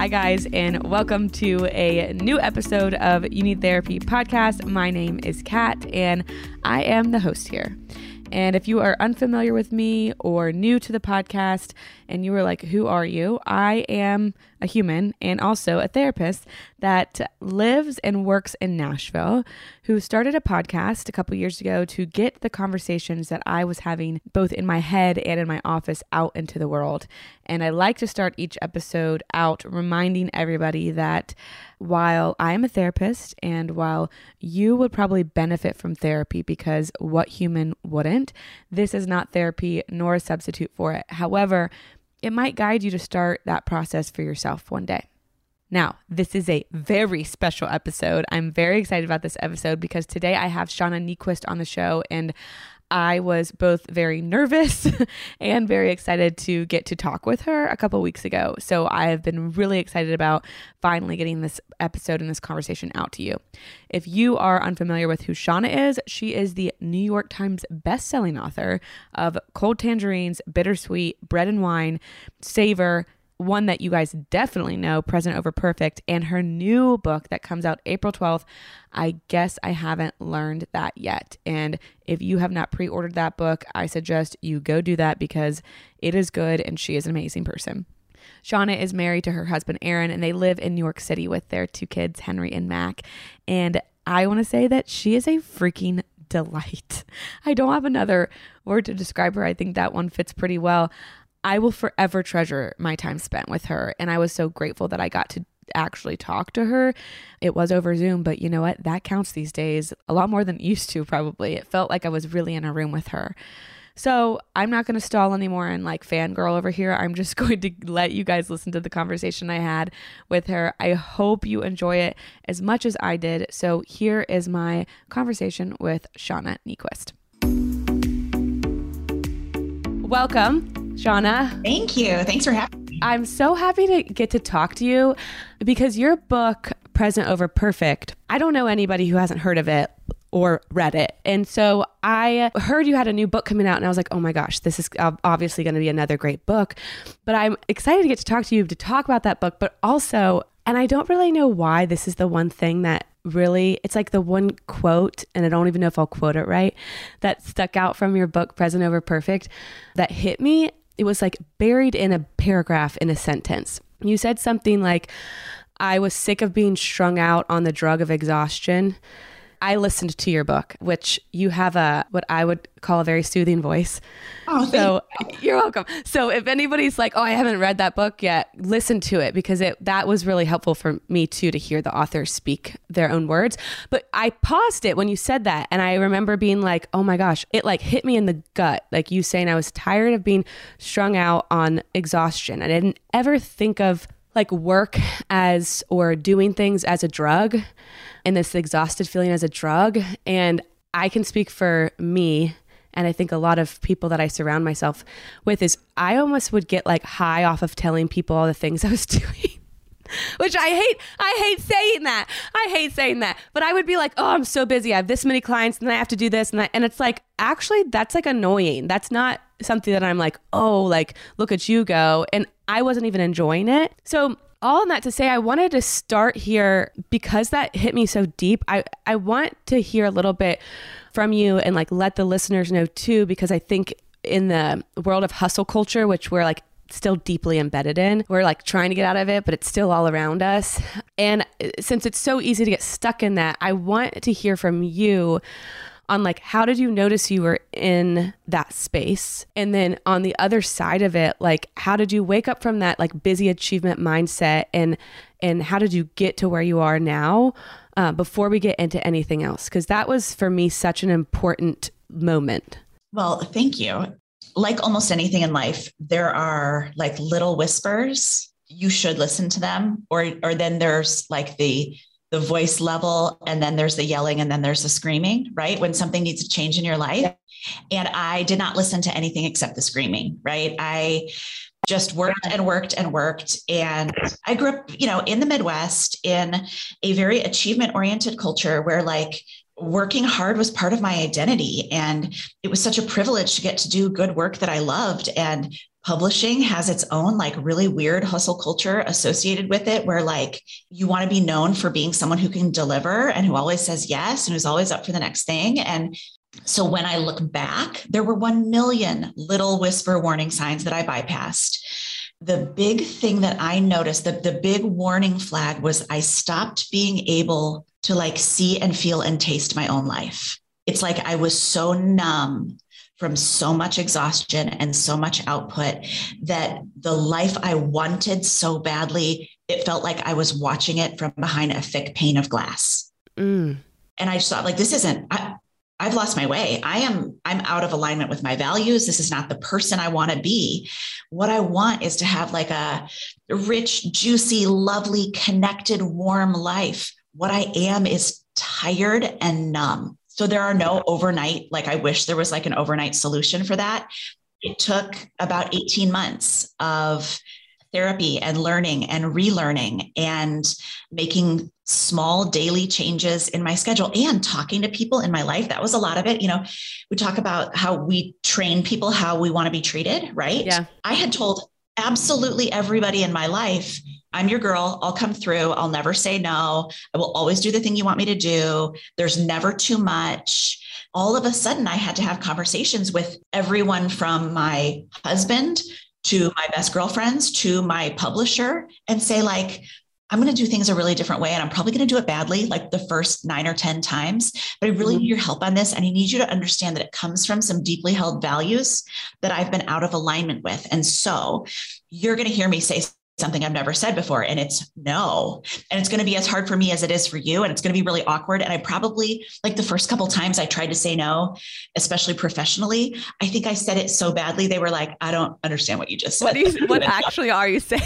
Hi, guys, and welcome to a new episode of You Need Therapy podcast. My name is Kat, and I am the host here. And if you are unfamiliar with me or new to the podcast and you were like, Who are you? I am a human and also a therapist that lives and works in Nashville, who started a podcast a couple years ago to get the conversations that I was having both in my head and in my office out into the world. And I like to start each episode out reminding everybody that while I am a therapist and while you would probably benefit from therapy because what human wouldn't, this is not therapy nor a substitute for it. However, it might guide you to start that process for yourself one day. Now, this is a very special episode. I'm very excited about this episode because today I have Shauna Niequist on the show, and I was both very nervous and very excited to get to talk with her a couple weeks ago. So I have been really excited about finally getting this episode and this conversation out to you. If you are unfamiliar with who Shauna is, she is the New York Times best-selling author of Cold Tangerines, Bittersweet, Bread and Wine, Savor, one that you guys definitely know, Present Over Perfect, and her new book that comes out April 12th. I guess I haven't learned that yet. And if you have not pre ordered that book, I suggest you go do that because it is good and she is an amazing person. Shauna is married to her husband, Aaron, and they live in New York City with their two kids, Henry and Mac. And I want to say that she is a freaking delight. I don't have another word to describe her. I think that one fits pretty well. I will forever treasure my time spent with her. And I was so grateful that I got to actually talk to her. It was over Zoom, but you know what? That counts these days a lot more than it used to, probably. It felt like I was really in a room with her. So I'm not going to stall anymore and like fangirl over here. I'm just going to let you guys listen to the conversation I had with her. I hope you enjoy it as much as I did. So here is my conversation with Shauna Niequist. Welcome. Shauna. Thank you. Thanks for having me. I'm so happy to get to talk to you because your book, Present Over Perfect, I don't know anybody who hasn't heard of it or read it. And so I heard you had a new book coming out and I was like, oh my gosh, this is obviously going to be another great book. But I'm excited to get to talk to you to talk about that book, but also, and I don't really know why this is the one thing that really it's like the one quote and i don't even know if i'll quote it right that stuck out from your book present over perfect that hit me it was like buried in a paragraph in a sentence. You said something like, I was sick of being strung out on the drug of exhaustion. I listened to your book, which you have a what I would call a very soothing voice. Oh, so you. are welcome. So if anybody's like, "Oh, I haven't read that book yet," listen to it because it that was really helpful for me too to hear the author speak their own words. But I paused it when you said that, and I remember being like, "Oh my gosh!" It like hit me in the gut, like you saying I was tired of being strung out on exhaustion. I didn't ever think of like work as or doing things as a drug and this exhausted feeling as a drug. And I can speak for me and I think a lot of people that I surround myself with is I almost would get like high off of telling people all the things I was doing. Which I hate. I hate saying that. I hate saying that. But I would be like, "Oh, I'm so busy. I have this many clients, and I have to do this and that." And it's like, actually, that's like annoying. That's not something that I'm like, "Oh, like look at you go." And I wasn't even enjoying it. So all in that to say I wanted to start here because that hit me so deep. I, I want to hear a little bit from you and like let the listeners know too, because I think in the world of hustle culture, which we're like still deeply embedded in. We're like trying to get out of it, but it's still all around us. And since it's so easy to get stuck in that, I want to hear from you on like how did you notice you were in that space? And then on the other side of it like how did you wake up from that like busy achievement mindset? And and how did you get to where you are now uh, before we get into anything else? Because that was for me such an important moment. Well thank you. Like almost anything in life there are like little whispers. You should listen to them or or then there's like the the voice level and then there's the yelling and then there's the screaming right? When something needs to change in your life. And i did not listen to anything except the screaming right? I just worked and worked and worked. And i grew up you know in the midwest in a very achievement oriented culture where like working hard was part of my identity. And it was such a privilege to get to do good work that i loved. And publishing has its own like really weird hustle culture associated with it where like you want to be known for being someone who can deliver and who always says yes and who's always up for the next thing. And so when i look back there were 1 million little whisper warning signs that i bypassed. The big thing that i noticed the, the big warning flag was i stopped being able to like see and feel and taste my own life. It's like i was so numb from so much exhaustion and so much output that the life I wanted so badly, it felt like I was watching it from behind a thick pane of glass. Mm. And I just thought, like, this isn't, I, I've lost my way. I am, I'm out of alignment with my values. This is not the person I want to be. What I want is to have like a rich, juicy, lovely, connected, warm life. What I am is tired and numb. So there are no overnight, like I wish there was like an overnight solution for that. It took about 18 months of therapy and learning and relearning and making small daily changes in my schedule and talking to people in my life. That was a lot of it. You know, we talk about how we train people how we want to be treated, right? Yeah. I had told absolutely everybody in my life I'm your girl. I'll come through. I'll never say no. I will always do the thing you want me to do. There's never too much. All of a sudden, I had to have conversations with everyone from my husband to my best girlfriends to my publisher and say, like, I'm going to do things a really different way. And I'm probably going to do it badly, like the first nine or 10 times. But I really mm-hmm. need your help on this. And I need you to understand that it comes from some deeply held values that I've been out of alignment with. And so you're going to hear me say something I've never said before. And it's no. And it's going to be as hard for me as it is for you. And it's going to be really awkward. And I probably, like the first couple times I tried to say no, especially professionally, I think I said it so badly. They were like, I don't understand what you just said. What, you, what actually are you saying?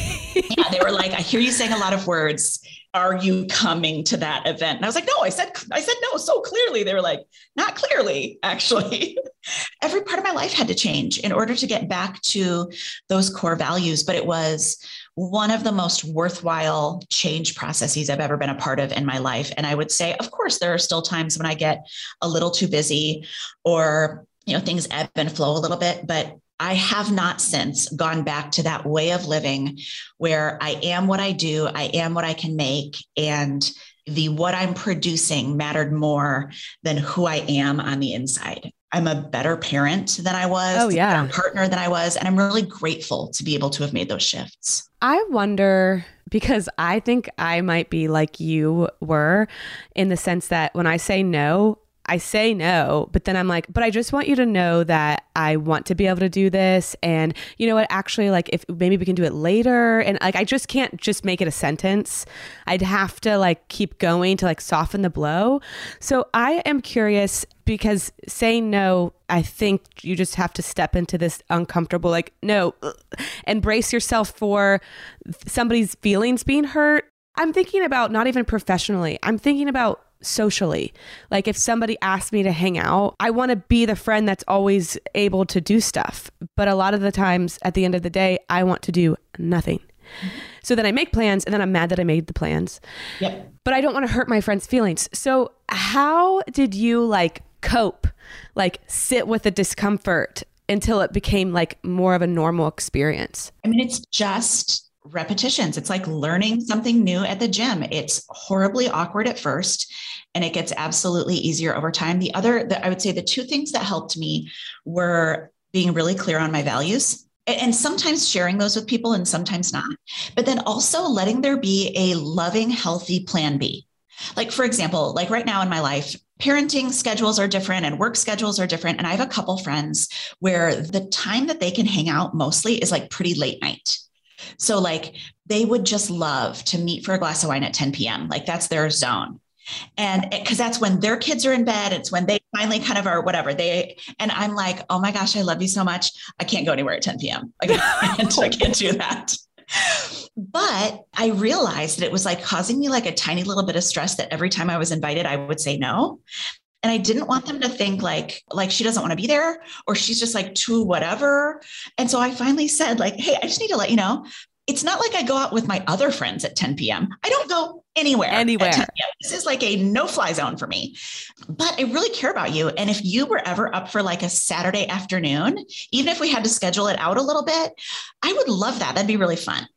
yeah, they were like, I hear you saying a lot of words. Are you coming to that event? And I was like, no, I said, I said no so clearly. They were like, not clearly, actually. Every part of my life had to change in order to get back to those core values. But it was one of the most worthwhile change processes I've ever been a part of in my life. And I would say, of course, there are still times when I get a little too busy or, you know, things ebb and flow a little bit, but I have not since gone back to that way of living where I am what I do, I am what I can make, and the what I'm producing mattered more than who I am on the inside. I'm a better parent than I was, oh, yeah. partner than I was. And I'm really grateful to be able to have made those shifts. I wonder because I think I might be like you were in the sense that when I say no, I say no, but then I'm like, but I just want you to know that I want to be able to do this. And you know what? Actually, like, if maybe we can do it later. And like, I just can't just make it a sentence. I'd have to like keep going to like soften the blow. So I am curious because saying no, I think you just have to step into this uncomfortable, like, no, and brace yourself for somebody's feelings being hurt. I'm thinking about not even professionally, I'm thinking about socially. Like if somebody asks me to hang out, I want to be the friend that's always able to do stuff. But a lot of the times at the end of the day, I want to do nothing. So then I make plans and then I'm mad that I made the plans. Yep. But I don't want to hurt my friends' feelings. So how did you like cope? Like sit with the discomfort until it became like more of a normal experience? I mean, it's just repetitions. It's like learning something new at the gym. It's horribly awkward at first and it gets absolutely easier over time. The other, the, I would say the two things that helped me were being really clear on my values and sometimes sharing those with people and sometimes not. But then also letting there be a loving, healthy plan B. Like, for example, like right now in my life, parenting schedules are different and work schedules are different. And I have a couple friends where the time that they can hang out mostly is like pretty late night. So, like, they would just love to meet for a glass of wine at 10 p.m. Like, that's their zone. And because that's when their kids are in bed, it's when they finally kind of are whatever they. And I'm like, oh my gosh, I love you so much. I can't go anywhere at 10 p.m. I can't, I can't do that. But I realized that it was like causing me like a tiny little bit of stress that every time I was invited, I would say no. And i didn't want them to think like like she doesn't want to be there or she's just like too whatever. And so i finally said like hey i just need to let you know it's not like I go out with my other friends at 10 p.m. I don't go anywhere. Anywhere. This is like a no fly zone for me. But I really care about you. And if you were ever up for like a Saturday afternoon, even if we had to schedule it out a little bit, I would love that. That'd be really fun.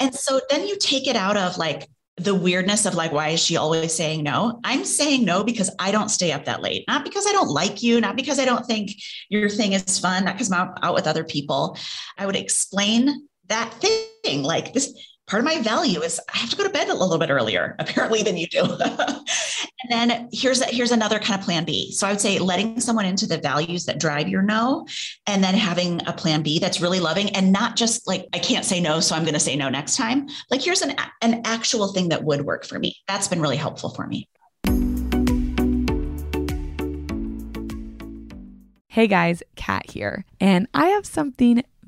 And so then you take it out of like, the weirdness of like, why is she always saying no? I'm saying no because I don't stay up that late, not because I don't like you, not because I don't think your thing is fun, not because I'm out with other people. I would explain that thing like this part of my value is I have to go to bed a little bit earlier, apparently, than you do. and then here's here's another kind of plan B. So I would say letting someone into the values that drive your no, and then having a plan B that's really loving and not just like I can't say no, so I'm going to say no next time. Like here's an an actual thing that would work for me. That's been really helpful for me. Hey guys, Kat here, and I have something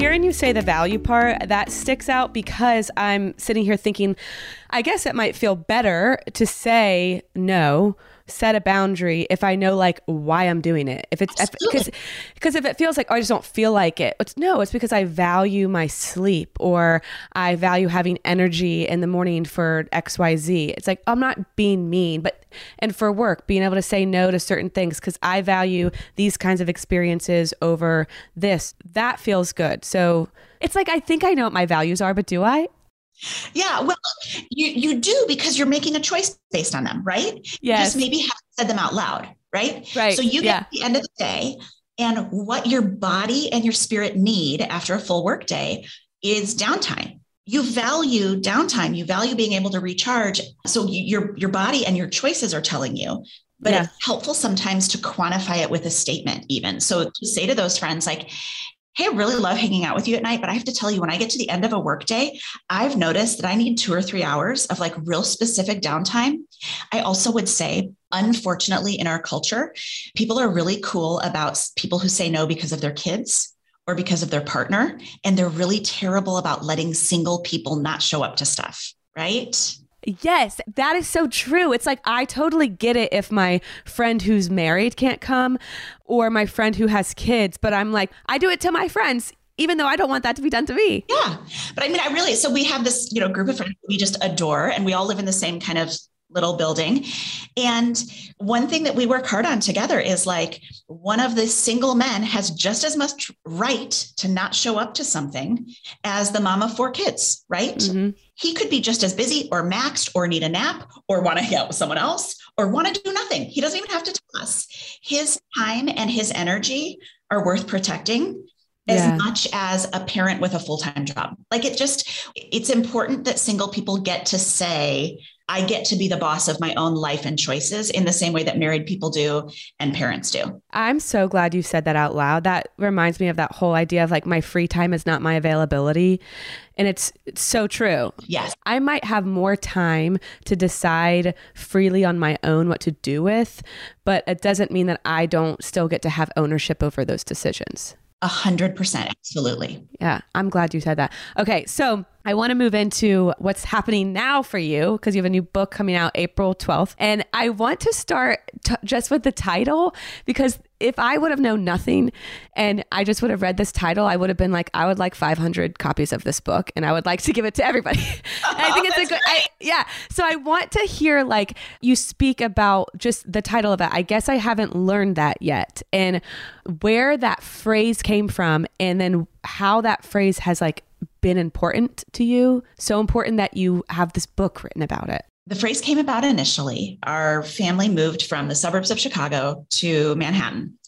hearing you say the value part, that sticks out because I'm sitting here thinking, I guess it might feel better to say no set a boundary if I know like why I'm doing it. If it's because because if it feels like oh, I just don't feel like it, it's no, it's because I value my sleep or I value having energy in the morning for XYZ. It's like I'm not being mean, but and for work, being able to say no to certain things because I value these kinds of experiences over this. That feels good. So it's like I think I know what my values are, but do I? Yeah, well, you you do because you're making a choice based on them, right? Yes. Just maybe have said them out loud, right? Right. So you get yeah. at the end of the day, and what your body and your spirit need after a full work day is downtime. You value downtime. You value being able to recharge. So your your body and your choices are telling you. But yeah. it's helpful sometimes to quantify it with a statement, even. So to say to those friends, like, Hey, I really love hanging out with you at night, but I have to tell you, when I get to the end of a workday, I've noticed that I need two or three hours of like real specific downtime. I also would say, unfortunately, in our culture, people are really cool about people who say no because of their kids or because of their partner. And they're really terrible about letting single people not show up to stuff, right? Yes, that is so true. It's like I totally get it if my friend who's married can't come or my friend who has kids, but I'm like, I do it to my friends even though I don't want that to be done to me. Yeah. But I mean, I really, so we have this, you know, group of friends we just adore and we all live in the same kind of little building. And one thing that we work hard on together is like one of the single men has just as much right to not show up to something as the mom of four kids, right? Mm-hmm. He could be just as busy or maxed or need a nap or want to hang out with someone else or want to do nothing. He doesn't even have to tell us. His time and his energy are worth protecting as yeah. much as a parent with a full-time job. Like it just it's important that single people get to say I get to be the boss of my own life and choices in the same way that married people do and parents do. I'm so glad you said that out loud. That reminds me of that whole idea of like my free time is not my availability. And it's, it's so true. Yes. I might have more time to decide freely on my own what to do with, but it doesn't mean that I don't still get to have ownership over those decisions. A hundred percent. Absolutely. Yeah. I'm glad you said that. Okay. So I want to move into what's happening now for you because you have a new book coming out April 12th. And I want to start t- just with the title because if I would have known nothing and I just would have read this title, I would have been like, I would like 500 copies of this book and I would like to give it to everybody. I think it's a good, I, yeah. So I want to hear like you speak about just the title of it. I guess I haven't learned that yet and where that phrase came from and then how that phrase has like been important to you? So important that you have this book written about it. The phrase came about initially. Our family moved from the suburbs of Chicago to Manhattan.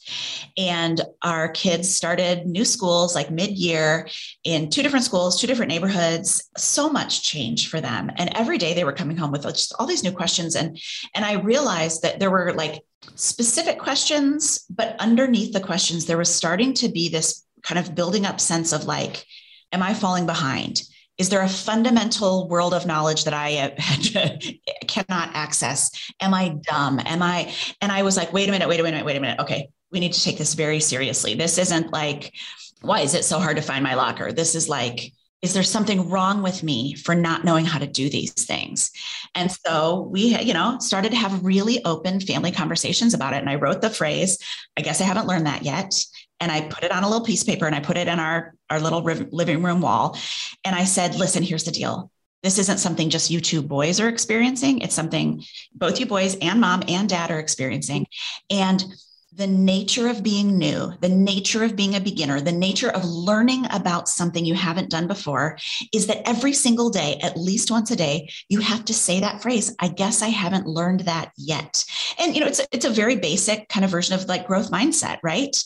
And our kids started new schools like mid year in two different schools, two different neighborhoods. So much change for them. And every day they were coming home with just all these new questions. And, and I realized that there were like specific questions, but underneath the questions, there was starting to be this kind of building up sense of like, Am I falling behind? Is there a fundamental world of knowledge that I uh, cannot access? Am I dumb? Am I? And I was like, wait a minute, wait a minute, wait a minute. Okay, we need to take this very seriously. This isn't like, why is it so hard to find my locker? This is like, is there something wrong with me for not knowing how to do these things and so we you know started to have really open family conversations about it and i wrote the phrase i guess i haven't learned that yet and I put it on a little piece of paper and I put it in our, our little living room wall. And I said, listen, here's the deal. This isn't something just you two boys are experiencing. It's something both you boys and mom and dad are experiencing. And the nature of being new, the nature of being a beginner, the nature of learning about something you haven't done before is that every single day, at least once a day, you have to say that phrase, I guess I haven't learned that yet. And you know, it's a, it's a very basic kind of version of like growth mindset, right?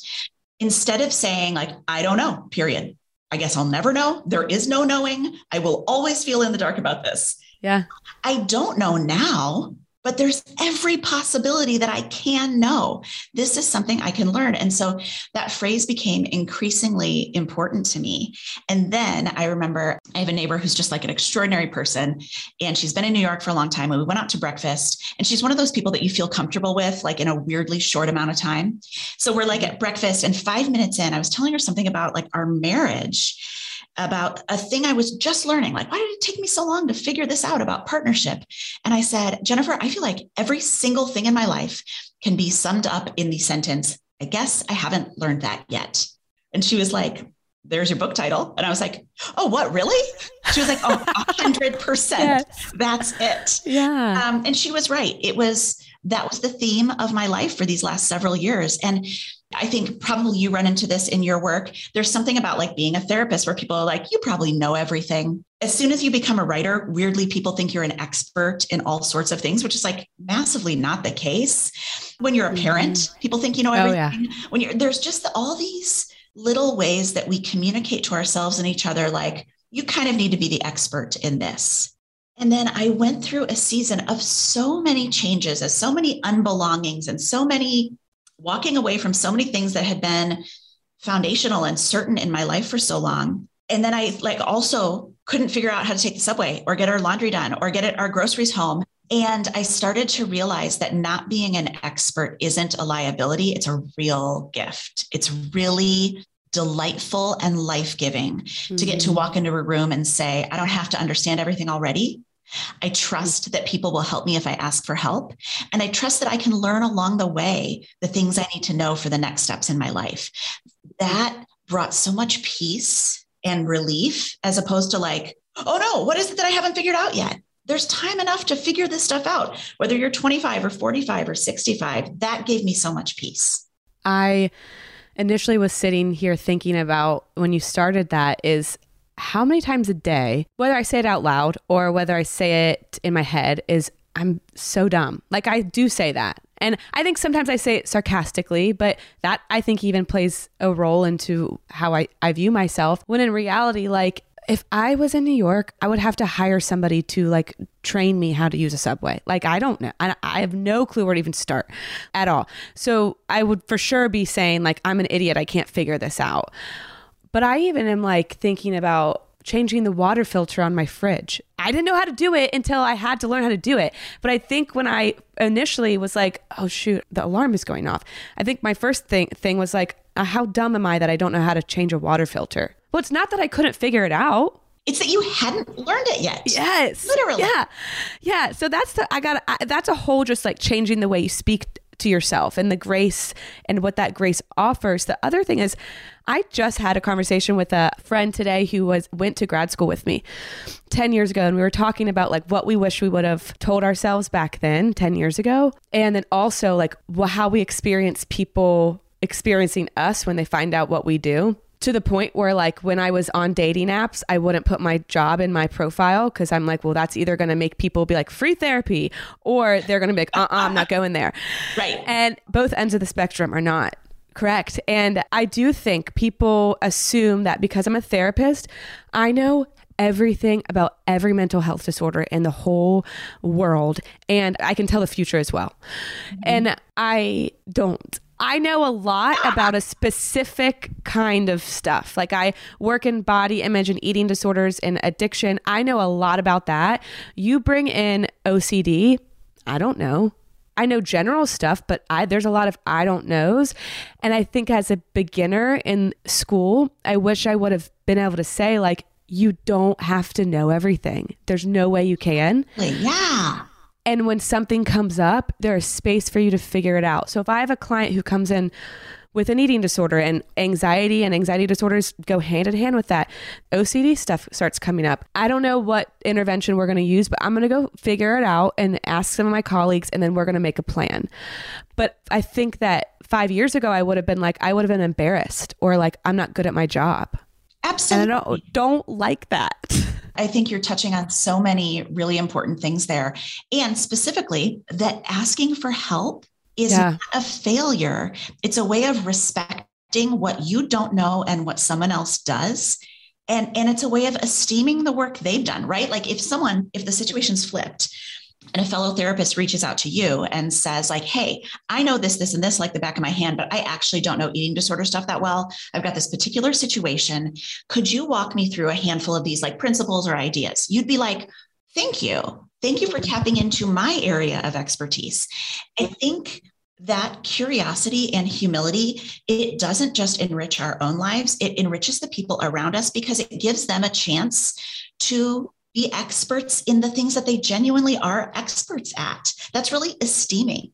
Instead of saying like I don't know, period. I guess I'll never know. There is no knowing. I will always feel in the dark about this. Yeah. I don't know now but there's every possibility that I can know. This is something I can learn. And so that phrase became increasingly important to me. And then I remember I have a neighbor who's just like an extraordinary person. And she's been in New York for a long time. And we went out to breakfast. And she's one of those people that you feel comfortable with, like in a weirdly short amount of time. So we're like at breakfast, and five minutes in, I was telling her something about like our marriage about a thing I was just learning. Like, why did it take me so long to figure this out about partnership? And I said, Jennifer, I feel like every single thing in my life can be summed up in the sentence, I guess I haven't learned that yet. And she was like, there's your book title. And I was like, oh, what, really? She was like, oh, 100%. yes. That's it. Yeah. Um, and she was right. It was, that was the theme of my life for these last several years. And I think probably you run into this in your work. There's something about like being a therapist where people are like, you probably know everything. As soon as you become a writer, weirdly, people think you're an expert in all sorts of things, which is like massively not the case. When you're a parent, mm-hmm. people think you know everything. Oh, yeah. When you're there's just all these little ways that we communicate to ourselves and each other, like, you kind of need to be the expert in this. And then I went through a season of so many changes, as so many unbelongings, and so many walking away from so many things that had been foundational and certain in my life for so long. And then I like also couldn't figure out how to take the subway or get our laundry done or get it, our groceries home. And I started to realize that not being an expert isn't a liability, it's a real gift. It's really delightful and life giving mm-hmm. to get to mm-hmm. walk into a room and say, I don't have to understand everything already. I trust that people will help me if I ask for help. And I trust that I can learn along the way the things I need to know for the next steps in my life. That brought so much peace and relief as opposed to like, oh no, what is it that I haven't figured out yet? There's time enough to figure this stuff out, whether you're 25 or 45 or 65. That gave me so much peace. I initially was sitting here thinking about when you started that is how many times a day, whether I say it out loud or whether I say it in my head, is I'm so dumb. Like I do say that. And I think sometimes I say it sarcastically, but that I think even plays a role into how I, I view myself. When in reality, like if I was in New York, I would have to hire somebody to like train me how to use a subway. Like I don't know. I, I have no clue where to even start at all. So I would for sure be saying like I'm an idiot. I can't figure this out. But I even am like thinking about changing the water filter on my fridge. I didn't know how to do it until I had to learn how to do it. But I think when I initially was like, oh shoot, the alarm is going off. I think my first thing thing was like, uh, how dumb am I that I don't know how to change a water filter? Well, it's not that I couldn't figure it out. It's that you hadn't learned it yet. Yes. Literally. Yeah. Yeah. So that's the, I got, that's a whole just like changing the way you speak to yourself and the grace and what that grace offers. The other thing is, I just had a conversation with a friend today who was went to grad school with me 10 years ago and we were talking about like what we wish we would have told ourselves back then 10 years ago and then also like how we experience people experiencing us when they find out what we do to the point where like when I was on dating apps, I wouldn't put my job in my profile because I'm like, well, that's either going to make people be like free therapy or they're going to be like, uh, uh I'm not going there. Right. And both ends of the spectrum are not correct. And I do think people assume that because I'm a therapist, I know everything about every mental health disorder in the whole world and I can tell the future as well. Mm-hmm. And I don't. I know a lot about a specific kind of stuff. Like I work in body image and eating disorders and addiction. I know a lot about that. You bring in OCD, I don't know. I know general stuff, but I there's a lot of I don't knows. And I think as a beginner in school, I wish I would have been able to say like you don't have to know everything. There's no way you can. Yeah. And when something comes up, there is space for you to figure it out. So if I have a client who comes in with an eating disorder and anxiety and anxiety disorders go hand in hand with that. OCD stuff starts coming up. I don't know what intervention we're going to use, but I'm going to go figure it out and ask some of my colleagues and then we're going to make a plan. But I think that 5 years ago I would have been like I would have been embarrassed or like I'm not good at my job. Absolutely. And I don't don't like that. I think you're touching on so many really important things there. And specifically, that asking for help is yeah. not a failure. It's a way of respecting what you don't know and what someone else does. And, and it's a way of esteeming the work they've done, right? Like if someone, if the situation's flipped, and a fellow therapist reaches out to you and says like hey i know this this and this like the back of my hand but i actually don't know eating disorder stuff that well. I've got this particular situation. Could you walk me through a handful of these like principles or ideas? You'd be like thank you. Thank you for tapping into my area of expertise. I think that curiosity and humility it doesn't just enrich our own lives. It enriches the people around us because it gives them a chance to be experts in the things that they genuinely are experts at that's really esteeming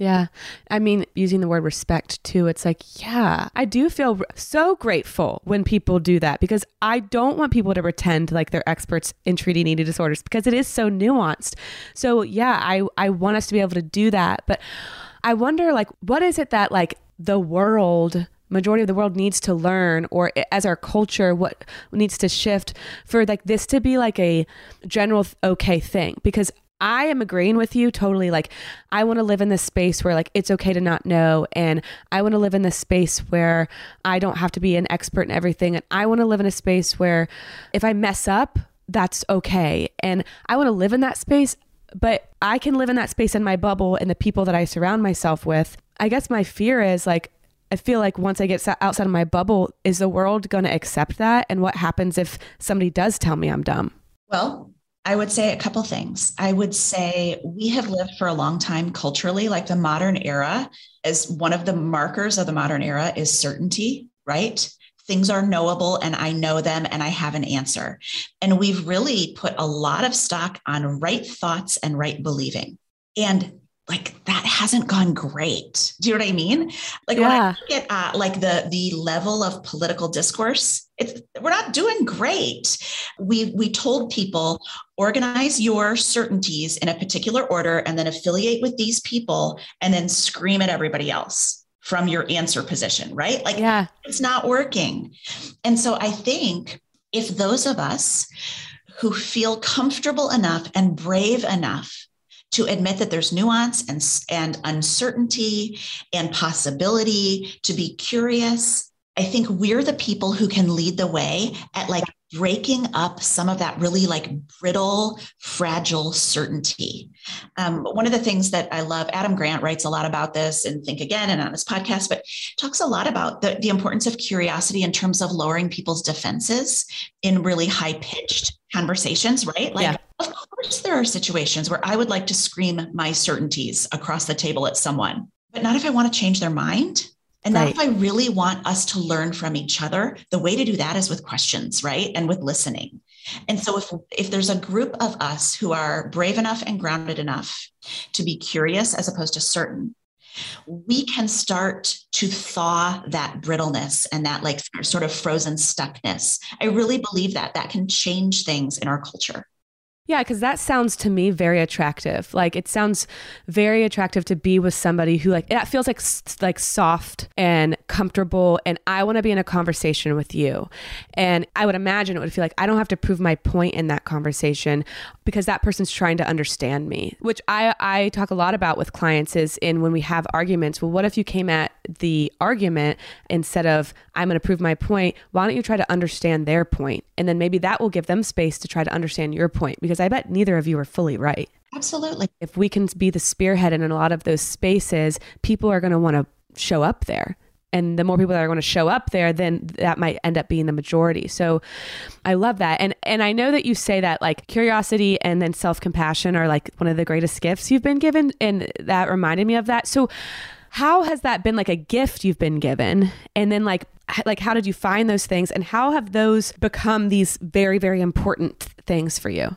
yeah. I mean, using the word respect too, it's like, yeah, I do feel so grateful when people do that because I don't want people to pretend like they're experts in treating eating disorders because it is so nuanced. So, yeah, I, I want us to be able to do that. But I wonder like what is it that like the world majority of the world needs to learn or as our culture what needs to shift for like this to be like a general okay thing because I am agreeing with you totally. Like, I want to live in this space where, like, it's okay to not know. And I want to live in this space where I don't have to be an expert in everything. And I want to live in a space where if I mess up, that's okay. And I want to live in that space but I can live in that space in my bubble and the people that I surround myself with. I guess my fear is like, I feel like once I get outside of my bubble, is the world going to accept that? And what happens if somebody does tell me I'm dumb? Well, I would say a couple things. I would say we have lived for a long time culturally, like the modern era, as one of the markers of the modern era is certainty, right? things are knowable and I know them and I have an answer. And we've really put a lot of stock on right thoughts and right believing. And like that hasn't gone great. Do you know what I mean? Like yeah. when I look at uh, like the the level of political discourse, it's we're not doing great. We we told people organize your certainties in a particular order and then affiliate with these people and then scream at everybody else from your answer position, right? Like yeah. it's not working. And so I think if those of us who feel comfortable enough and brave enough to admit that there's nuance and, and uncertainty and possibility to be curious i think we're the people who can lead the way at like breaking up some of that really like brittle, fragile certainty. Um, one of the things that I love, Adam Grant writes a lot about this and Think Again and on his podcast, but talks a lot about the, the importance of curiosity in terms of lowering people's defenses in really high pitched conversations, right? Like, yeah. of course, there are situations where I would like to scream my certainties across the table at someone, but not if I want to change their mind and right. if I really want us to learn from each other, the way to do that is with questions, right? And with listening. And so if if there's a group of us who are brave enough and grounded enough to be curious as opposed to certain, we can start to thaw that brittleness and that like sort of frozen stuckness. I really believe that that can change things in our culture. Yeah, because that sounds to me very attractive. Like it sounds very attractive to be with somebody who like that feels like like soft and comfortable, and I want to be in a conversation with you. And I would imagine it would feel like I don't have to prove my point in that conversation because that person's trying to understand me. Which I I talk a lot about with clients is in when we have arguments. Well, what if you came at the argument instead of I'm going to prove my point? Why don't you try to understand their point? and then maybe that will give them space to try to understand your point because because I bet neither of you are fully right. Absolutely. If we can be the spearhead in a lot of those spaces, people are going to want to show up there. And the more people that are going to show up there, then that might end up being the majority. So I love that. And and I know that you say that like curiosity and then self-compassion are like one of the greatest gifts you've been given. And that reminded me of that. So how has that been like a gift you've been given? And then like like how did you find those things and how have those become these very very important things for you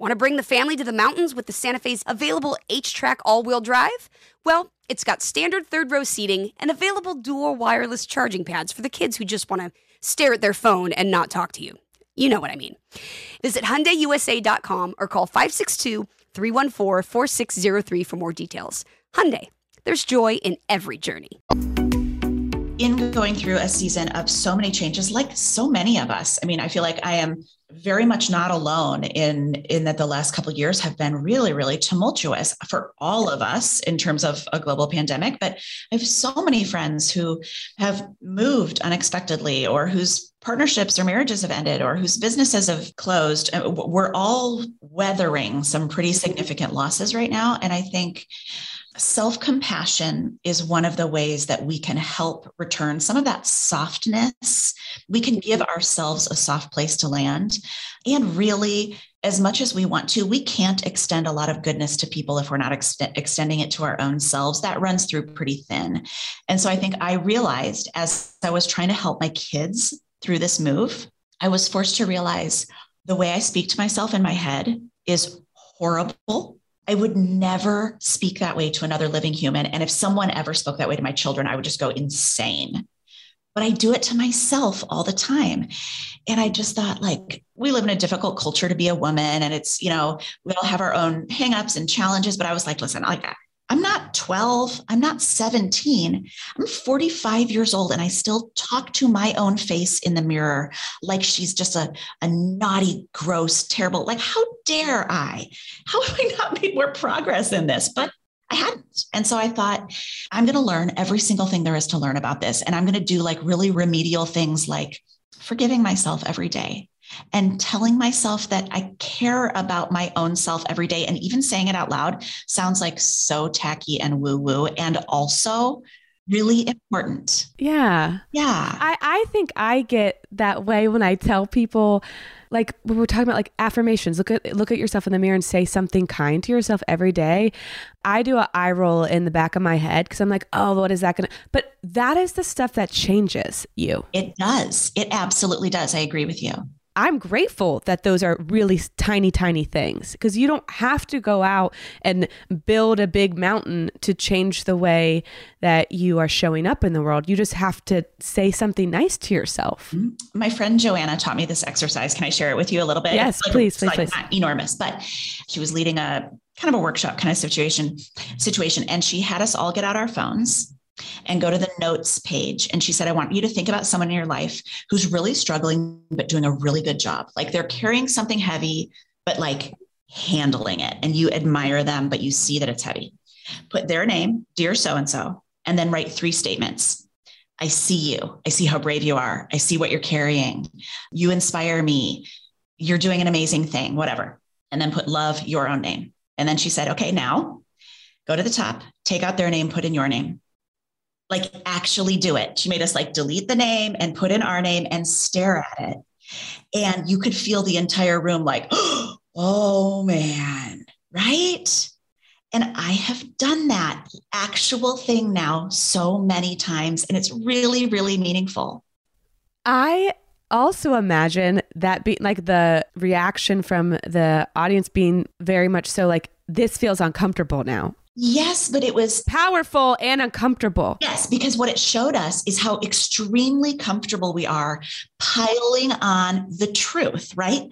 Want to bring the family to the mountains with the Santa Fe's available HTRAC all-wheel drive? Well, it's got standard third row seating and available dual wireless charging pads for the kids who just want to stare at their phone and not talk to you. You know what I mean. Visit HyundaiUSA.com or call 562-314-4603 for more details. Hyundai, there's joy in every journey. In going through a season of so many changes, like so many of us, I mean, I feel like I am very much not alone in in that the last couple years have been really really tumultuous for all of us in terms of a global pandemic. But i have so many friends who have moved unexpectedly or whose partnerships or marriages have ended or whose businesses have closed. Uh, we're all weathering some pretty significant losses right now. And i think Self compassion is one of the ways that we can help return some of that softness. We can mm-hmm. give ourselves a soft place to land. And really, as much as we want to, we can't extend a lot of goodness to people if we're not ex- extending it to our own selves. That runs through pretty thin. And so I think I realized as I was trying to help my kids through this move, I was forced to realize the way I speak to myself in my head is horrible I would never speak that way to another living human. And if someone ever spoke that way to my children, I would just go insane. But I do it to myself all the time. And I just thought, like, we live in a difficult culture to be a woman, and it's, you know, we all have our own hangups and challenges. But I was like, listen, I like, I'm not 12, I'm not 17. I'm 45 years old and I still talk to my own face in the mirror like she's just a, a naughty, gross, terrible. Like, how dare I? How have I not made more progress in this? But I hadn't. And so I thought, I'm going to learn every single thing there is to learn about this. And I'm going to do like really remedial things like forgiving myself every day and telling myself that I care about my own self every day. And even saying it out loud sounds like so tacky and woo woo. And also, really important. Yeah. Yeah. I, I think I get that way when I tell people like we're talking about like affirmations, look at look at yourself in the mirror and say something kind to yourself every day. I do a eye roll in the back of my head because I'm like, oh, what is that gonna but that is the stuff that changes you. It does. It absolutely does. I agree with you. I'm grateful that those are really tiny, tiny things because you don't have to go out and build a big mountain to change the way that you are showing up in the world. You just have to say something nice to yourself. Mm-hmm. My friend Joanna taught me this exercise. Can I share it with you a little bit? Yes, like, please, please, like please. Not enormous, but she was leading a kind of a workshop kind of situation situation and she had us all get out our phones and go to the notes page. And she said, I want you to think about someone in your life who's really struggling, but doing a really good job. Like they're carrying something heavy, but like handling it. And you admire them, but you see that it's heavy. Put their name, dear so and so, and then write three statements. I see you. I see how brave you are. I see what you're carrying. You inspire me. You're doing an amazing thing, whatever. And then put love, your own name. And then she said, okay, now go to the top, take out their name, put in your name like actually do it. She made us like delete the name and put in our name and stare at it. And you could feel the entire room like, oh man, right? And I have done that actual thing now so many times, and it's really, really meaningful. I also imagine that being like the reaction from the audience being very much so like, this feels uncomfortable now. Yes, but it was powerful and uncomfortable. Yes, because what it showed us is how extremely comfortable we are piling on the truth, right?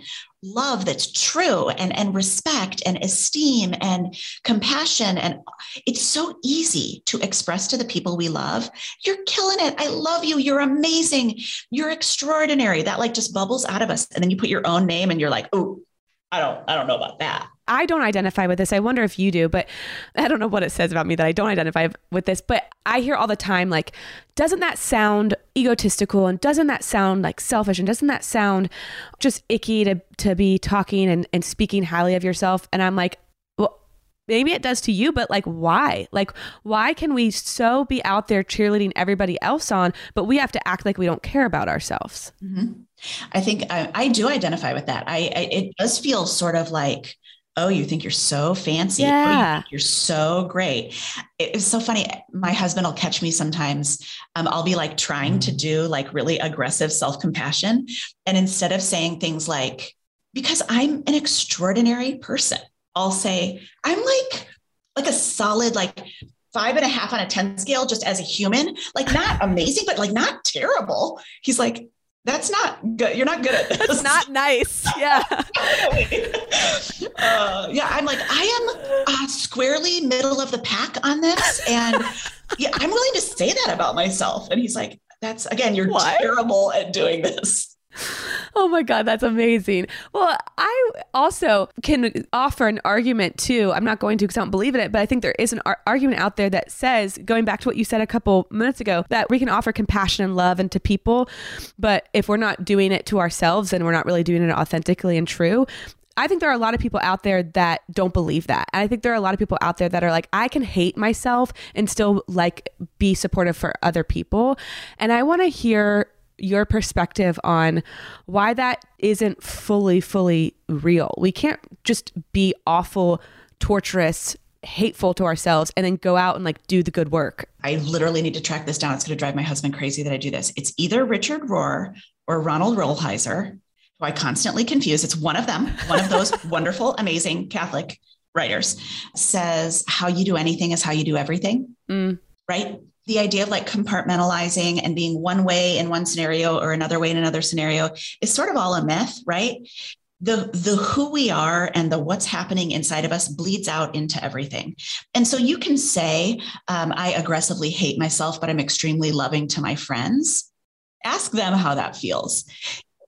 Love that's true and, and respect and esteem and compassion. And it's so easy to express to the people we love, you're killing it. I love you. You're amazing. You're extraordinary. That like just bubbles out of us. And then you put your own name and you're like, oh, I don't, I don't know about that. I don't identify with this. I wonder if you do, but I don't know what it says about me that I don't identify with this. But I hear all the time, like, doesn't that sound egotistical? And doesn't that sound like selfish? And doesn't that sound just icky to, to be talking and, and speaking highly of yourself? And I'm like, well, maybe it does to you, but like, why? Like, why can we so be out there cheerleading everybody else on, but we have to act like we don't care about ourselves? Mm-hmm. I think I, I, do identify with that. I, I, it does feel sort of like oh, you think you're so fancy. Yeah. Oh, you are so great. It's so funny. My husband will catch me sometimes. Um, I'll be like trying to do like really aggressive self compassion. And instead of saying things like, because I'm an extraordinary person, I'll say, I'm like, like a solid, like five and a half on a 10 scale, just as a human, like not amazing, but like not terrible. He's like, that's not good. You're not good at this. That's not nice. Yeah. uh, yeah. I'm like, I am uh, squarely middle of the pack on this. And yeah, I'm willing to say that about myself. And he's like, that's again, you're what? terrible at doing this. Oh my God, that's amazing. Well, I also can offer an argument too. I'm not going to because I don't believe in it, but I think there is an ar- argument out there that says, going back to what you said a couple minutes ago, that we can offer compassion and love into people. But if we're not doing it to ourselves and we're not really doing it authentically and true, I think there are a lot of people out there that don't believe that. And I think there are a lot of people out there that are like, I can hate myself and still like be supportive for other people. And I want to hear your perspective on why that isn't fully, fully real. We can't just be awful, torturous, hateful to ourselves and then go out and like do the good work. I literally need to track this down. It's going to drive my husband crazy that I do this. It's either Richard Rohr or Ronald Rolheiser, who I constantly confuse. It's one of them, one of those wonderful, amazing Catholic writers says, How you do anything is how you do everything. Mm. Right the idea of like compartmentalizing and being one way in one scenario or another way in another scenario is sort of all a myth, right? The, the who we are and the what's happening inside of us bleeds out into everything. And so you can say, um, I aggressively hate myself, but I'm extremely loving to my friends. Ask them how that feels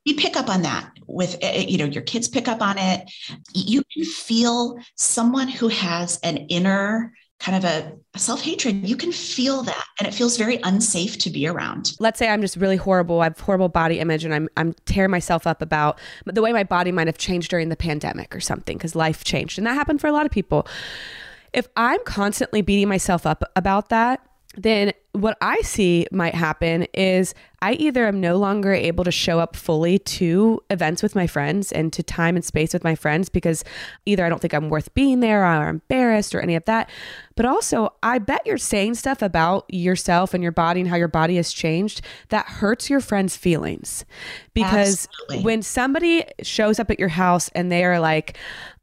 you pick up on that with eh, eh, you know your kids pick up on it you can feel someone who has an inner kind of a, a self hatred, you can feel that. And it feels very unsafe to be around. Let's say I'm just really horrible. I have horrible body image and I'm, I'm tearing myself up about the way my body might have changed during the pandemic or something because life changed. And that happened for a lot of people. If I'm constantly beating myself up about that, then what I see might happen is I either am no longer able to show up fully to events with my friends and to time and space with my friends because either I don't think I'm worth being there or I'm embarrassed or any of that. But also, I bet you're saying stuff about yourself and your body and how your body has changed that hurts your friends' feelings. Because Absolutely. when somebody shows up at your house and they are like,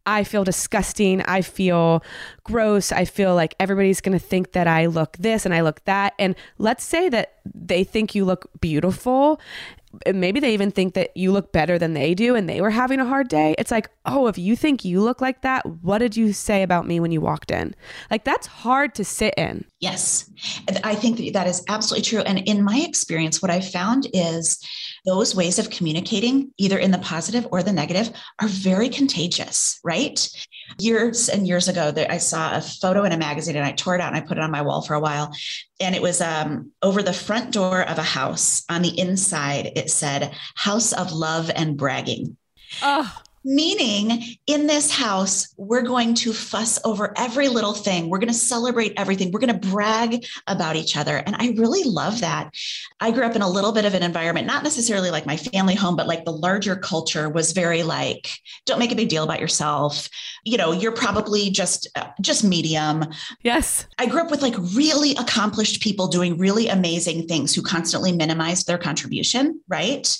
I feel disgusting. I feel gross. I feel like everybody's going to think that I look this and I look that. And let's say that they think you look beautiful maybe they even think that you look better than they do and they were having a hard day. It's like, oh, if you think you look like that, what did you say about me when you walked in? Like, that's hard to sit in. Yes, I think that, that is absolutely true. And in my experience, what I found is those ways of communicating, either in the positive or the negative, are very contagious, right? Years and years ago, that I saw a photo in a magazine and I tore it out and I put it on my wall for a while. And it was um, over the front door of a house. On the inside, it said, House of Love and Bragging. Oh meaning in this house we're going to fuss over every little thing. We're going to celebrate everything. We're going to brag about each other. And i really love that. I grew up in a little bit of an environment not necessarily like my family home but like the larger culture was very like don't make a big deal about yourself. You know you're probably just uh, just medium. Yes. I grew up with like really accomplished people doing really amazing things who constantly minimized their contribution right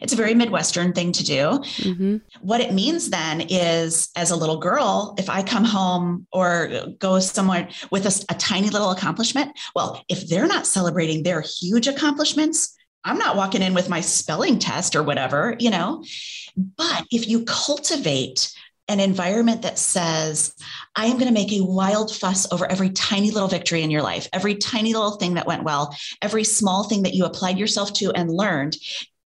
it's a very Midwestern thing to do. Mm-hmm. What it means then is, as a little girl, if I come home or go somewhere with a, a tiny little accomplishment, well, if they're not celebrating their huge accomplishments, I'm not walking in with my spelling test or whatever, you know. But if you cultivate an environment that says, I am going to make a wild fuss over every tiny little victory in your life, every tiny little thing that went well, every small thing that you applied yourself to and learned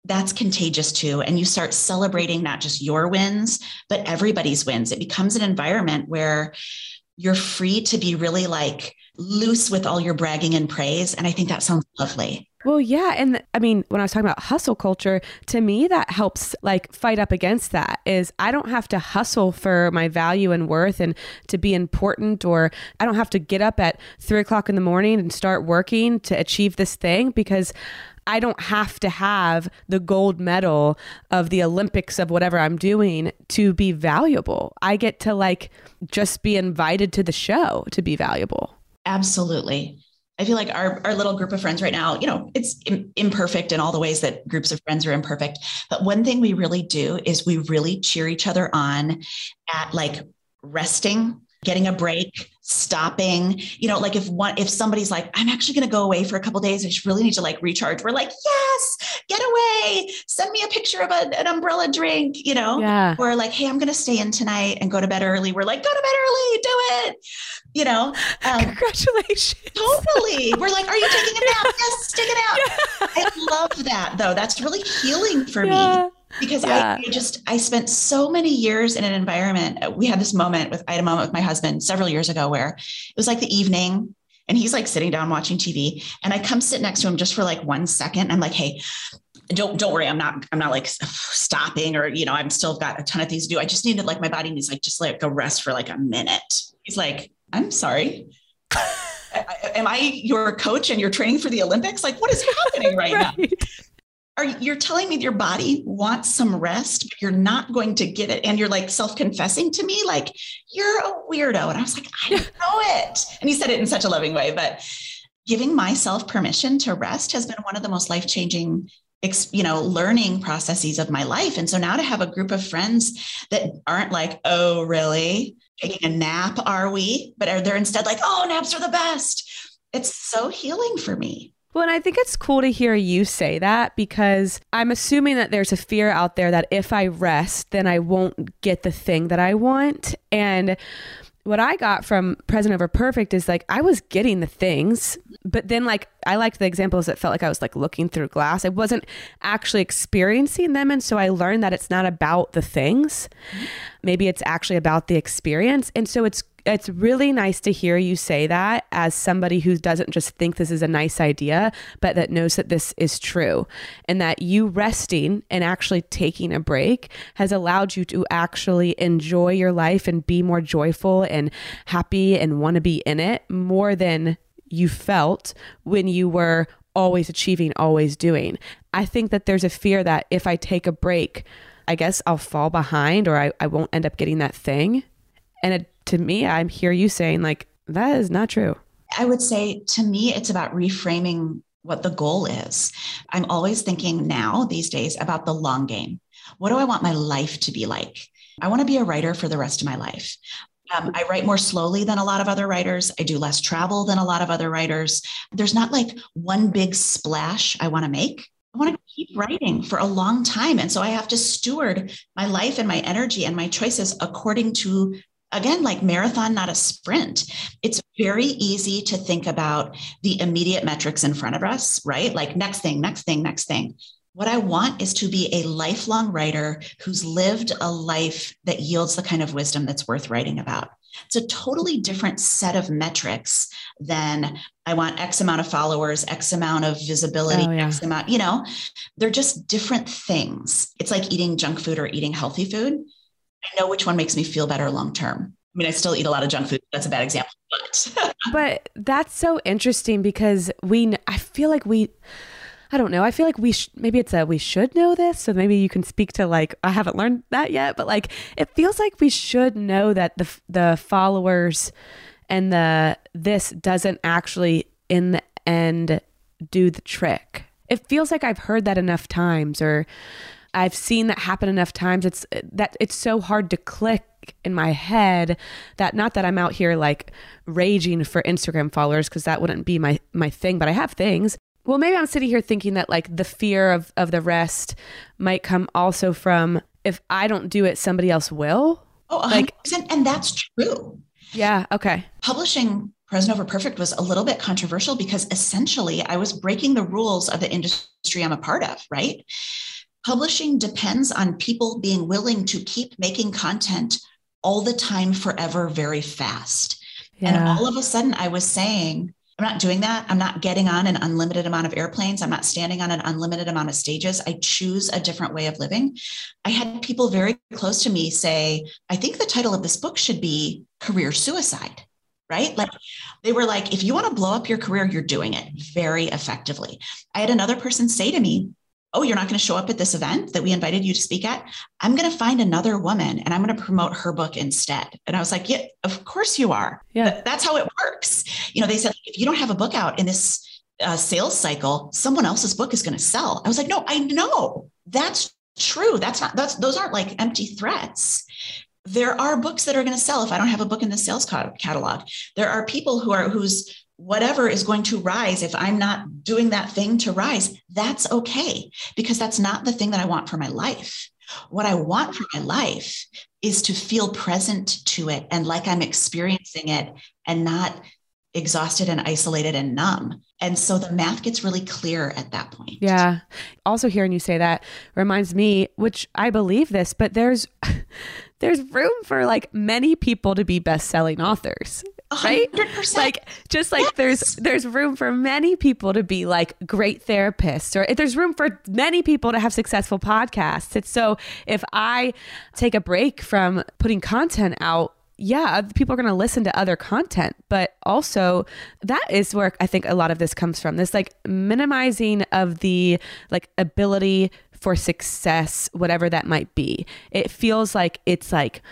that's contagious too. And you start celebrating not just your wins, but everybody's wins. It becomes an environment where you're free to be really like loose with all your bragging and praise. And I think that sounds lovely. Well, yeah. And I mean, when I was talking about hustle culture, to me, that helps like fight up against that is I don't have to hustle for my value and worth and to be important, or I don't have to get up at three o'clock in the morning and start working to achieve this thing because I don't have to have the gold medal of the Olympics of whatever I'm doing to be valuable. I get to like just be invited to the show to be valuable. Absolutely. I feel like our, our little group of friends right now, you know, it's Im- imperfect in all the ways that groups of friends are imperfect. But one thing we really do is we really cheer each other on at like resting, getting a break, stopping. You know like if one if somebody's like i'm actually going to go away for a couple days i just really need to like recharge we're like yes get away. Send me a picture of a, an umbrella drink you know? Yeah. or like hey i'm going to stay in tonight and go to bed early. We're like go to bed early do it you know? Um, congratulations. totally. We're like are you taking a nap? Yes stick it out yeah. i love that though. That's really healing for yeah. me because yeah. I, I, just I spent so many years in an environment. Uh, we had this moment with I had a moment with my husband several years ago where it was like the evening and he's like sitting down watching TV and I come sit next to him just for like one second. I'm like, hey, don't don't worry, I'm not I'm not like stopping or you know I'm still got a ton of things to do. I just needed like my body needs like just like a rest for like a minute. He's like, I'm sorry. Am I your coach and you're training for the Olympics? Like, what is happening right, right. now? Are you're telling me your body wants some rest but you're not going to get it and you're like self-confessing to me like you're a weirdo and i was like i know it and he said it in such a loving way but giving myself permission to rest has been one of the most life-changing you know learning processes of my life and so now to have a group of friends that aren't like oh really? Taking a nap are we? but are they're instead like oh naps are the best. It's so healing for me well, and I think it's cool to hear you say that because I'm assuming that there's a fear out there that if I rest, then I won't get the thing that I want. And what I got from Present Over Perfect is like I was getting the things, but then like I liked the examples that felt like I was like looking through glass. I wasn't actually experiencing them. And so I learned that it's not about the things. Maybe it's actually about the experience. And so it's it's really nice to hear you say that as somebody who doesn't just think this is a nice idea, but that knows that this is true and that you resting and actually taking a break has allowed you to actually enjoy your life and be more joyful and happy and want to be in it more than you felt when you were always achieving, always doing. I think that there's a fear that if I take a break, I guess I'll fall behind or I, I won't end up getting that thing. And it, to me, I'm hear you saying like that is not true. I would say to me, it's about reframing what the goal is. I'm always thinking now these days about the long game. What do I want my life to be like? I want to be a writer for the rest of my life. Um, I write more slowly than a lot of other writers. I do less travel than a lot of other writers. There's not like one big splash I want to make. I want to keep writing for a long time. And so I have to steward my life and my energy and my choices according to, again, like marathon, not a sprint. It's very easy to think about the immediate metrics in front of us, right? Like next thing, next thing, next thing. What I want is to be a lifelong writer who's lived a life that yields the kind of wisdom that's worth writing about. It's a totally different set of metrics than I want X amount of followers, X amount of visibility, oh, yeah. X amount, you know, they're just different things. It's like eating junk food or eating healthy food. I know which one makes me feel better long term. I mean, I still eat a lot of junk food. That's a bad example, but but that's so interesting because we I feel like we I don't know. I feel like we sh- maybe it's a we should know this, so maybe you can speak to like I haven't learned that yet, but like it feels like we should know that the the followers and the this doesn't actually in the end do the trick. It feels like I've heard that enough times or I've seen that happen enough times. It's that it's so hard to click in my head that not that I'm out here like raging for Instagram followers because that wouldn't be my my thing, but I have things well maybe i'm sitting here thinking that like the fear of of the rest might come also from if i don't do it somebody else will oh 100%. like and that's true yeah okay publishing present over perfect was a little bit controversial because essentially i was breaking the rules of the industry i'm a part of right publishing depends on people being willing to keep making content all the time forever very fast yeah. and all of a sudden i was saying I'm not doing that. I'm not getting on an unlimited amount of airplanes. I'm not standing on an unlimited amount of stages. I choose a different way of living. I had people very close to me say, I think the title of this book should be Career Suicide right? Like they were like, if you want to blow up your career, you're doing it very effectively. I had another person say to me, oh, you're not going to show up at this event that we invited you to speak at. I'm going to find another woman and I'm going to promote her book instead. And I was like, yeah, of course you are. Yeah. That's how it works. You know, they said, if you don't have a book out in this uh, sales cycle, someone else's book is going to sell. I was like, no, I know that's true. That's not, that's, those aren't like empty threats there are books that are going to sell if I don't have a book in the sales catalog. There are people who are whose whatever is going to rise if i'm not doing that thing to rise that's okay because that's not the thing that i want for my life. What i want for my life is to feel present to it and like i'm experiencing it and not exhausted and isolated and numb. And so the math gets really clear at that point. Yeah. Also hearing you say that reminds me which i believe this but there's there's room for like many people to be best-selling authors right 100%. like just like yes. there's there's room for many people to be like great therapists or there's room for many people to have successful podcasts it's so if i take a break from putting content out yeah, people are going to listen to other content, but also that is where I think a lot of this comes from. This like minimizing of the like ability for success, whatever that might be. It feels like it's like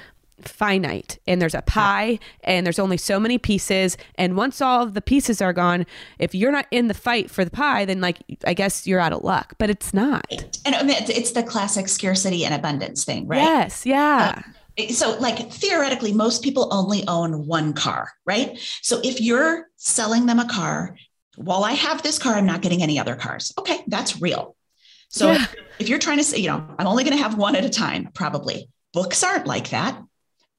finite and there's a pie and there's only so many pieces and once all of the pieces are gone if you're not in the fight for the pie then like i guess you're out of luck but it's not. And I mean, it's the classic scarcity and abundance thing right? Yes yeah. Uh, so like theoretically most people only own one car right? So if you're selling them a car while i have this car i'm not getting any other cars. Okay that's real. So yeah. if you're trying to say you know i'm only going to have one at a time probably. Books aren't like that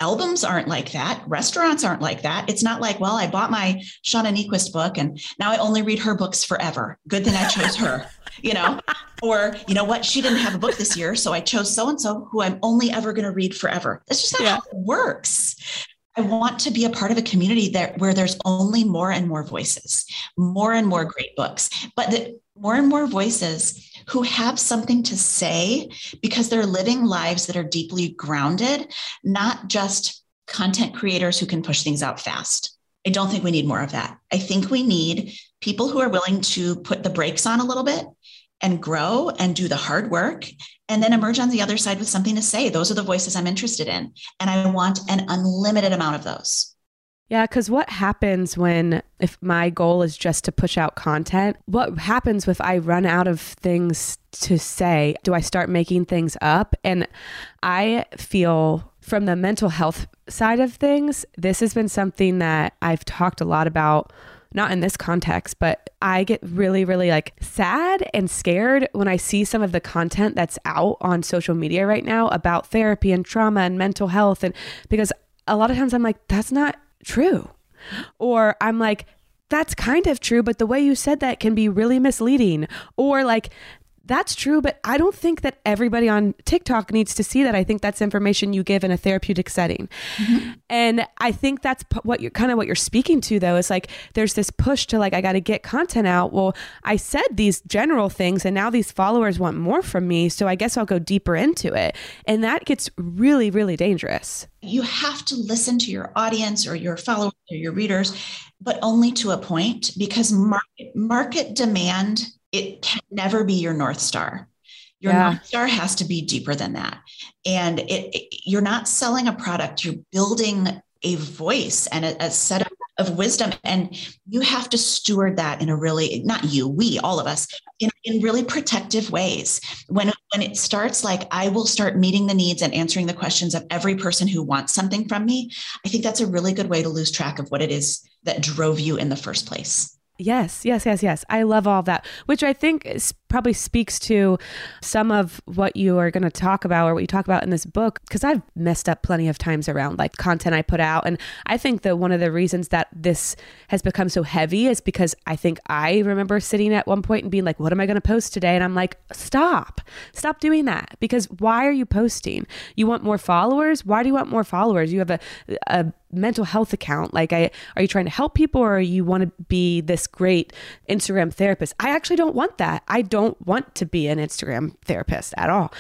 albums aren't like that. Restaurants aren't like that. It's not like, well, I bought my Shauna Niequist book and now I only read her books forever. Good thing I chose her, you know? Or, you know what? She didn't have a book this year. So I chose so and so who I'm only ever going to read forever. That's just not yeah. how it works. I want to be a part of a community that where there's only more and more voices, more and more great books, but the, more and more voices who have something to say because they're living lives that are deeply grounded, not just content creators who can push things out fast. I don't think we need more of that. I think we need people who are willing to put the brakes on a little bit and grow and do the hard work and then emerge on the other side with something to say. Those are the voices I'm interested in. And I want an unlimited amount of those. Yeah, because what happens when, if my goal is just to push out content, what happens if I run out of things to say? Do I start making things up? And I feel from the mental health side of things, this has been something that I've talked a lot about not in this context, but I get really, really like sad and scared when I see some of the content that's out on social media right now about therapy and trauma and mental health. And because a lot of times I'm like, that's not true. Or I'm like, that's kind of true, but the way you said that can be really misleading. Or like, that's true, but I don't think that everybody on TikTok needs to see that. I think that's information you give in a therapeutic setting. Mm-hmm. And I think that's what you're kind of what you're speaking to though is like there's this push to like I got to get content out. Well, I said these general things and now these followers want more from me, so I guess I'll go deeper into it. And that gets really really dangerous. You have to listen to your audience or your followers or your readers, but only to a point because market market demand it can never be your North Star. Your yeah. North Star has to be deeper than that. And it, it, you're not selling a product, you're building a voice and a, a set of, of, wisdom. And you have to steward that in a really, not you, we, all of us, in, in really protective ways. When, when it starts like, I will start meeting the needs and answering the questions of every person who wants something from me, I think that's a really good way to lose track of what it is that drove you in the first place. Yes, yes, yes, yes. I love all of that, which I think is probably speaks to some of what you are going to talk about or what you talk about in this book because I've messed up plenty of times around like content I put out. And I think that one of the reasons that this has become so heavy is because I think I remember sitting at one point and being like what am I going to post today? And I'm like stop. Stop doing that. Because why are you posting? You want more followers? Why do you want more followers? You have a, a mental health account. Like I are you trying to help people or you want to be this great Instagram therapist? I actually don't want that. I don't don't want to be an Instagram therapist at all.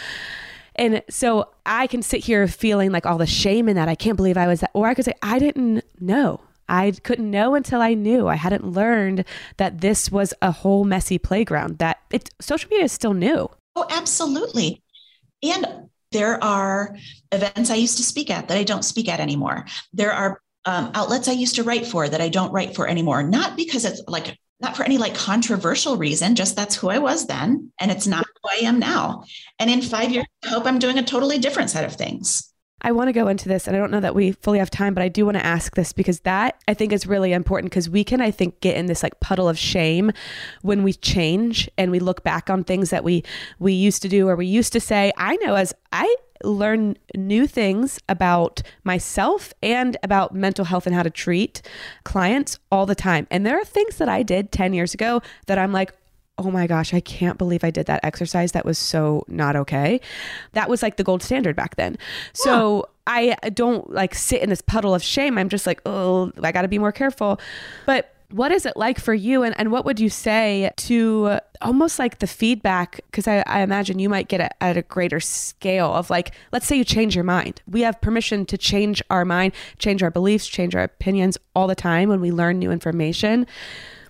And so I can sit here feeling like all the shame in that. I can't believe I was that. Or I could say, I didn't know. I couldn't know until I knew. I hadn't learned that this was a whole messy playground, that it, social media is still new. Oh, absolutely. And there are events I used to speak at that I don't speak at anymore. There are um, outlets I used to write for that I don't write for anymore, not because it's like not for any like controversial reason, just that's who I was then. And it's not who I am now. And in five years, I hope I'm doing a totally different set of things. I want to go into this, and I don't know that we fully have time, but I do want to ask this because that I think is really important because we can, I think, get in this like puddle of shame when we change and we look back on things that we we used to do or we used to say. I know as I learn new things about myself and about mental health and how to treat clients all the time. And there are things that I did 10 years ago that I'm like, oh my gosh, I can't believe I did that exercise. That was so not okay. That was like the gold standard back then. So I don't like sit in this puddle of shame. I'm just like, oh, I got to be more careful. But what is it like for you? And, and what would you say to almost like the feedback? Because I, I, imagine you might get it at a greater scale of like let's say you change your mind. We have permission to change our mind change our beliefs change our opinions all the time when we learn new information.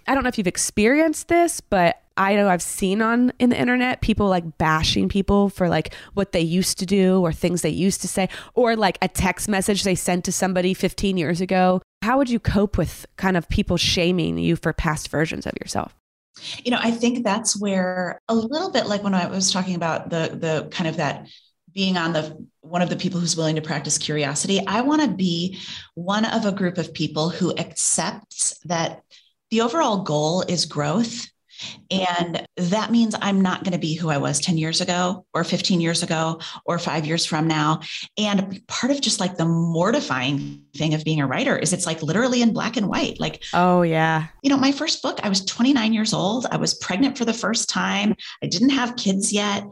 I don't know if you've experienced this but I know I've seen on in the internet people like bashing people for like what they used to do or things they used to say or like a text message they sent to somebody 15 years ago. How would you cope with kind of people shaming you for past versions of yourself? You know, I think that's where a little bit like when I was talking about the the kind of that being on the one of the people who's willing to practice curiosity, I want to be one of a group of people who accepts that the overall goal is growth and that means I'm not going to be who I was 10 years ago or 15 years ago or five years from now. And part of just like the mortifying thing of being a writer is it's like literally in black and white. Like, oh, yeah. You know, my first book, I was 29 years old. I was pregnant for the first time. I didn't have kids yet.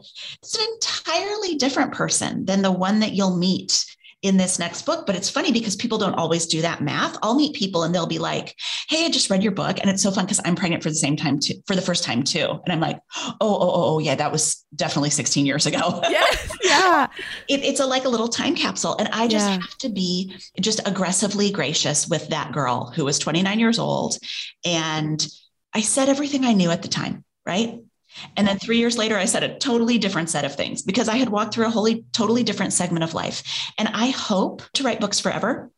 It's an entirely different person than the one that you'll meet in this next book. But it's funny because people don't always do that math. I'll meet people and they'll be like, Hey, I just read your book. And it's so fun because I'm pregnant for the same time too, for the first time too. And I'm like, Oh, oh, oh, oh yeah, that was definitely 16 years ago. Yes. Yeah. it, it's a, like a little time capsule. And I just yeah. have to be just aggressively gracious with that girl who was 29 years old. And I said everything I knew at the time. Right. And then three years later, I said a totally different set of things because I had walked through a wholly, totally different segment of life. And I hope to write books forever.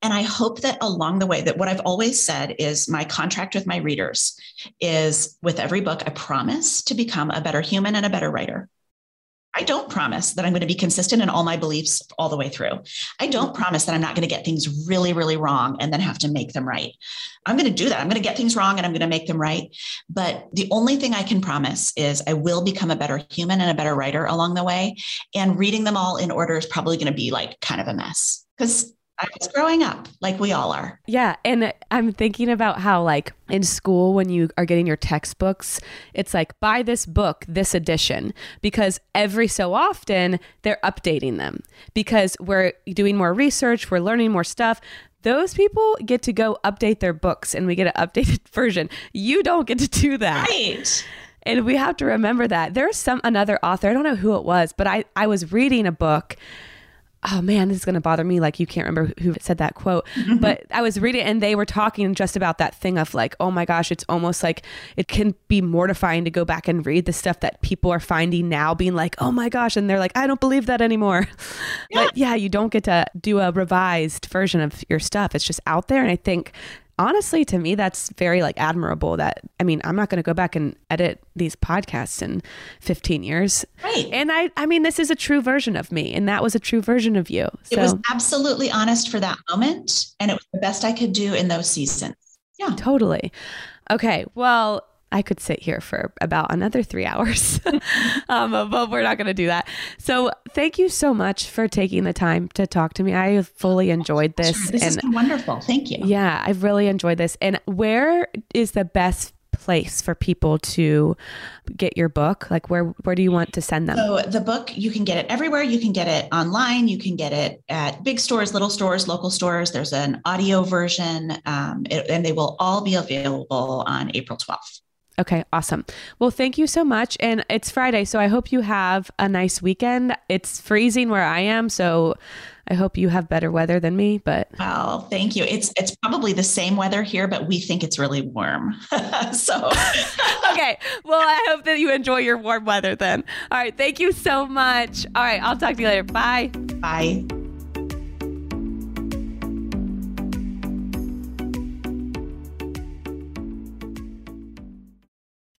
And I hope that along the way, that what I've always said is my contract with my readers is with every book, I promise to become a better human and a better writer. I don't promise that I'm going to be consistent in all my beliefs all the way through. I don't promise that I'm not going to get things really, really wrong and then have to make them right. I'm going to do that. I'm going to get things wrong and I'm going to make them right. But the only thing I can promise is I will become a better human and a better writer along the way. And reading them all in order is probably going to be like kind of a mess because I was growing up like we all are. Yeah. And I'm thinking about how, like, in school, when you are getting your textbooks, it's like, buy this book, this edition, because every so often they're updating them because we're doing more research, we're learning more stuff. Those people get to go update their books and we get an updated version. You don't get to do that. Right. And we have to remember that. There's some another author, I don't know who it was, but I, I was reading a book oh man, this is going to bother me. Like, you can't remember who said that quote, mm-hmm. but I was reading and they were talking just about that thing of like, oh my gosh, it's almost like it can be mortifying to go back and read the stuff that people are finding now, being like, oh my gosh. And they're like, I don't believe that anymore. Yeah. But yeah, you don't get to do a revised version of your stuff. It's just out there. And I think honestly to me that's very like admirable that i mean i'm not going to go back and edit these podcasts in 15 years. Right. And i i mean this is a true version of me and that was a true version of you. So. it was absolutely honest for that moment and it was the best i could do in those seasons. Yeah. Totally. Okay well I could sit here for about another three hours, um, but we're not going to do that. So, thank you so much for taking the time to talk to me. I fully enjoyed this. Sure, this and, wonderful. Thank you. Yeah, I've really enjoyed this. And where is the best place for people to get your book? Like, where where do you want to send them? So, the book you can get it everywhere. You can get it online. You can get it at big stores, little stores, local stores. There's an audio version, um, it, and they will all be available on April 12th. Okay, awesome. Well, thank you so much. And it's Friday, so I hope you have a nice weekend. It's freezing where I am, so I hope you have better weather than me, but well, thank you. It's it's probably the same weather here, but we think it's really warm. so Okay. Well, I hope that you enjoy your warm weather then. All right, thank you so much. All right, I'll talk to you later. Bye. Bye.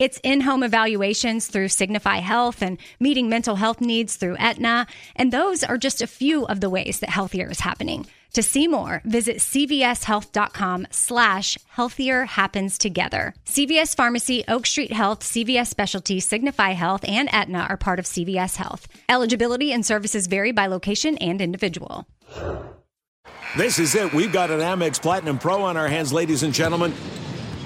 It's in home evaluations through Signify Health and meeting mental health needs through Aetna. And those are just a few of the ways that healthier is happening. To see more, visit cvshealth.com slash healthier happens together. CVS Pharmacy, Oak Street Health, CVS Specialty, Signify Health, and Aetna are part of CVS Health. Eligibility and services vary by location and individual. This is it. We've got an Amex Platinum Pro on our hands, ladies and gentlemen.